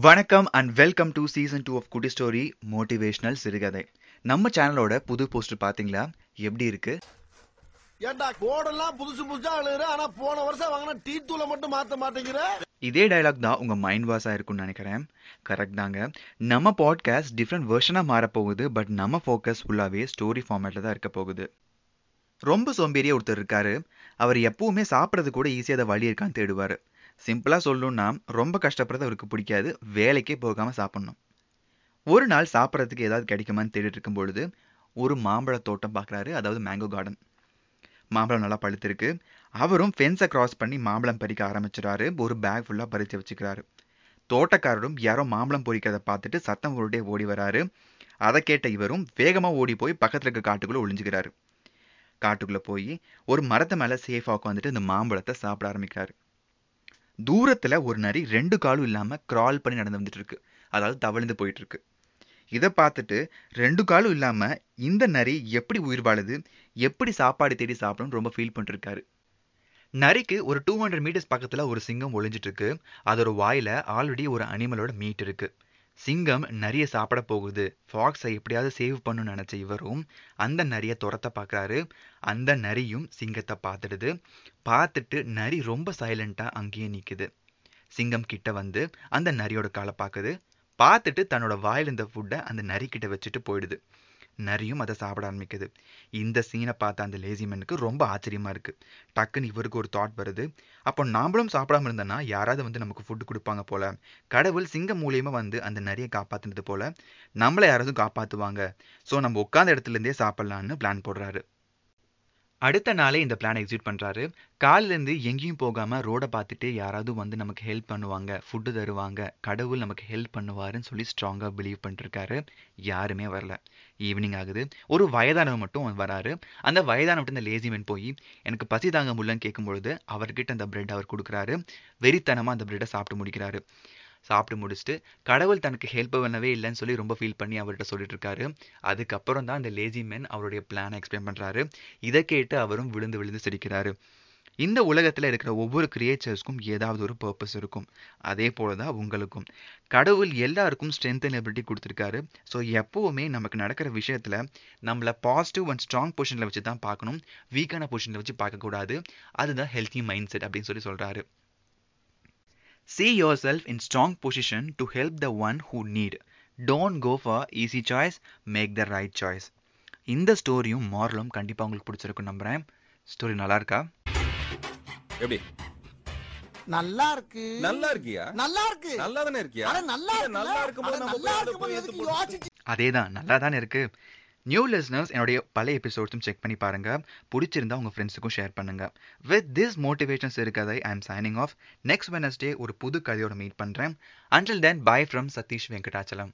வணக்கம் and welcome to season two of Kutti story motivational சிறுகதை. நம்ம சேனலோட புது போஸ்டர் பாத்தீங்களா? எப்படி இருக்கு? ஏண்டா கோடெல்லாம் புதுசு புதுசா எழுதுற ஆனா போன வருஷம் வாங்கின டீ தூளை மட்டும் மாத்த மாட்டேங்கிற? இதே டயலாக் தான் உங்க மைண்ட் வாஷா இருக்கும்னு நினைக்கிறேன். கரெக்ட் தாங்க. நம்ம பாட்காஸ்ட் டிஃப்ரெண்ட் வெர்ஷனா மாறப்போகுது பட் நம்ம ஃபோக்கஸ் ஃபுல்லாவே ஸ்டோரி ஃபார்மேட்ல தான் இருக்க போகுது. ரொம்ப சோம்பேறியா ஒருத்தர் இருக்காரு. அவர் எப்பவுமே சாப்பிட்றது கூட ஈஸியாக அதை வழி இருக்கான்னு தேடுவார். சிம்பிளாக சொல்லணும்னா ரொம்ப கஷ்டப்படுறது அவருக்கு பிடிக்காது. வேலைக்கே போகாமல் சாப்பிட்ணும். ஒரு நாள் சாப்பிட்றதுக்கு ஏதாவது கிடைக்குமான்னு தேடிட்டு இருக்கும் பொழுது ஒரு மாம்பழ தோட்டம் பார்க்குறாரு. அதாவது மேங்கோ கார்டன் மாம்பழம் நல்லா பழுத்திருக்கு. அவரும் ஃபென்ஸை கிராஸ் பண்ணி மாம்பழம் பறிக்க ஆரம்பிச்சிடாரு ஒரு பேக் ஃபுல்லாக பறித்து வச்சுக்கிறாரு. தோட்டக்காரரும் யாரோ மாம்பழம் பொறிக்கிறத பார்த்துட்டு சத்தம் போட்டுட்டே ஓடி வராரு. அதை கேட்ட இவரும் வேகமாக ஓடி போய் பக்கத்தில் இருக்க காட்டுக்குள்ளே ஒளிஞ்சுக்கிறாரு. காட்டுக்குள்ளே போய் ஒரு மரத்தை மேலே சேஃபாக உட்காந்துட்டு இந்த மாம்பழத்தை சாப்பிட ஆரம்பிக்கிறாரு. தூரத்துல ஒரு நரி ரெண்டு காலும் இல்லாம கிரால் பண்ணி நடந்து வந்துட்டு இருக்கு அதாவது தவழ்ந்து போயிட்டு இருக்கு இதை பார்த்துட்டு ரெண்டு காலும் இல்லாம இந்த நரி எப்படி உயிர் வாழுது எப்படி சாப்பாடு தேடி சாப்பிடணும்னு ரொம்ப ஃபீல் பண்ணிருக்காரு நரிக்கு ஒரு டூ ஹண்ட்ரட் மீட்டர்ஸ் பக்கத்துல ஒரு சிங்கம் ஒளிஞ்சிட்டு இருக்கு அதோட வாயில ஆல்ரெடி ஒரு அனிமலோட மீட் இருக்கு. சிங்கம் நரிய சாப்பிட போகுது. ஃபாக்ஸை எப்படியாவது சேவ் பண்ணணும்னு நினைச்ச இவரும் அந்த நரிய துரத்த பார்க்குறாரு. அந்த நரியும் சிங்கத்தை பார்த்துடுது. பார்த்துட்டு நரி ரொம்ப சைலண்ட்டாக அங்கேயே நிக்குது. சிங்கம் கிட்ட வந்து அந்த நரியோட காலை பார்க்குது. பார்த்துட்டு தன்னோட வாயில் இருந்த ஃபுட்டை அந்த நரி கிட்ட வச்சுட்டு போயிடுது. நரியும் அதை சாப்பிட ஆரம்பிக்குது. இந்த சீனை பார்த்த அந்த லேசிமேனுக்கு ரொம்ப ஆச்சரியமா இருக்கு. டக்குன்னு இவருக்கு ஒரு தாட் வருது. அப்போ நாமளும் சாப்பிடாம இருந்தோம்னா யாராவது வந்து நமக்கு ஃபுட்டு கொடுப்பாங்க போல. கடவுள் சிங்கம் மூலியமாக வந்து அந்த நரியை காப்பாற்றினது போல நம்மளை யாராவது காப்பாற்றுவாங்க ஸோ நம்ம உட்காந்த இடத்துல இருந்தே பிளான் போடுறாரு. அடுத்த நாளே இந்த பிளான் எக்ஸிக்யூட் பண்றாரு. காலிலேருந்து எங்கேயும் போகாம ரோட பார்த்துட்டு யாராவது வந்து நமக்கு ஹெல்ப் பண்ணுவாங்க ஃபுட்டு தருவாங்க கடவுள் நமக்கு ஹெல்ப் பண்ணுவாருன்னு சொல்லி ஸ்ட்ராங்காக பிலீவ் பண்ணிருக்காரு. யாருமே வரல. ஈவினிங் ஆகுது. ஒரு வயதானவர் மட்டும் வராரு. அந்த வயதானவர்கிட்ட இந்த லேசிமென் போய் எனக்கு பசி தாங்க முடியலன்னு கேட்கும் பொழுது அவர்கிட்ட அந்த பிரெட் அவர் கொடுக்குறாரு. வெறித்தனமா அந்த பிரெட்டை சாப்பிட்டு முடிக்கிறாரு. சாப்பிட்டு முடிச்சுட்டு கடவுள் தனக்கு ஹெல்ப் பண்ணவே இல்லைன்னு சொல்லி ரொம்ப ஃபீல் பண்ணி அவர்கிட்ட சொல்லிட்டு இருக்காரு. அதுக்கப்புறம் தான் அந்த லேசி மேன் அவருடைய பிளானை எக்ஸ்பிளைன் பண்ணுறாரு இதை கேட்டு அவரும் விழுந்து விழுந்து சிரிக்கிறாரு. இந்த உலகத்தில் இருக்கிற ஒவ்வொரு கிரியேச்சர்ஸ்க்கும் ஏதாவது ஒரு பர்பஸ் இருக்கும். அதே போலதான் உங்களுக்கும். கடவுள் எல்லாருக்கும் ஸ்ட்ரென்த் அண்ட் எபிலிட்டி கொடுத்துருக்காரு. ஸோ எப்போவுமே நமக்கு நடக்கிற விஷயத்தில் நம்மளை பாசிட்டிவ் அண்ட் ஸ்ட்ராங் பொசிஷனில் வச்சு தான் பார்க்கணும். வீக்கான பொசிஷனில் வச்சு பார்க்கக்கூடாது. அதுதான் ஹெல்த்தி மைண்ட் செட் அப்படின்னு சொல்லி சொல்கிறாரு See yourself in strong position to help the one who need. Don't go for easy choice, make the right choice. இந்த ஸ்டோரியும் மாரலும் கண்டிப்பா உங்களுக்கு பிடிச்சிருக்கும் நம்புறேன். ஸ்டோரி நல்லா இருக்கா எப்படி நல்லா இருக்கு நல்லா இருக்கியா? நல்லா இருக்கு நல்லா தானே இருக்கியா நல்லா நல்லா இருக்கும்போது அதேதான் நல்லா தானே இருக்கு. நியூ லிஸ்னர்ஸ் என்னுடைய பல எபிசோட்ஸும் செக் பண்ணி பாருங்க. பிடிச்சிருந்தா உங்க ஃப்ரெண்ட்ஸுக்கும் ஷேர் பண்ணுங்க. With this motivations இருக்கதை I am signing off next Wednesday ஒரு புது கதையோட மீட் பண்றேன். Until then bye from Sathish Venkatachalam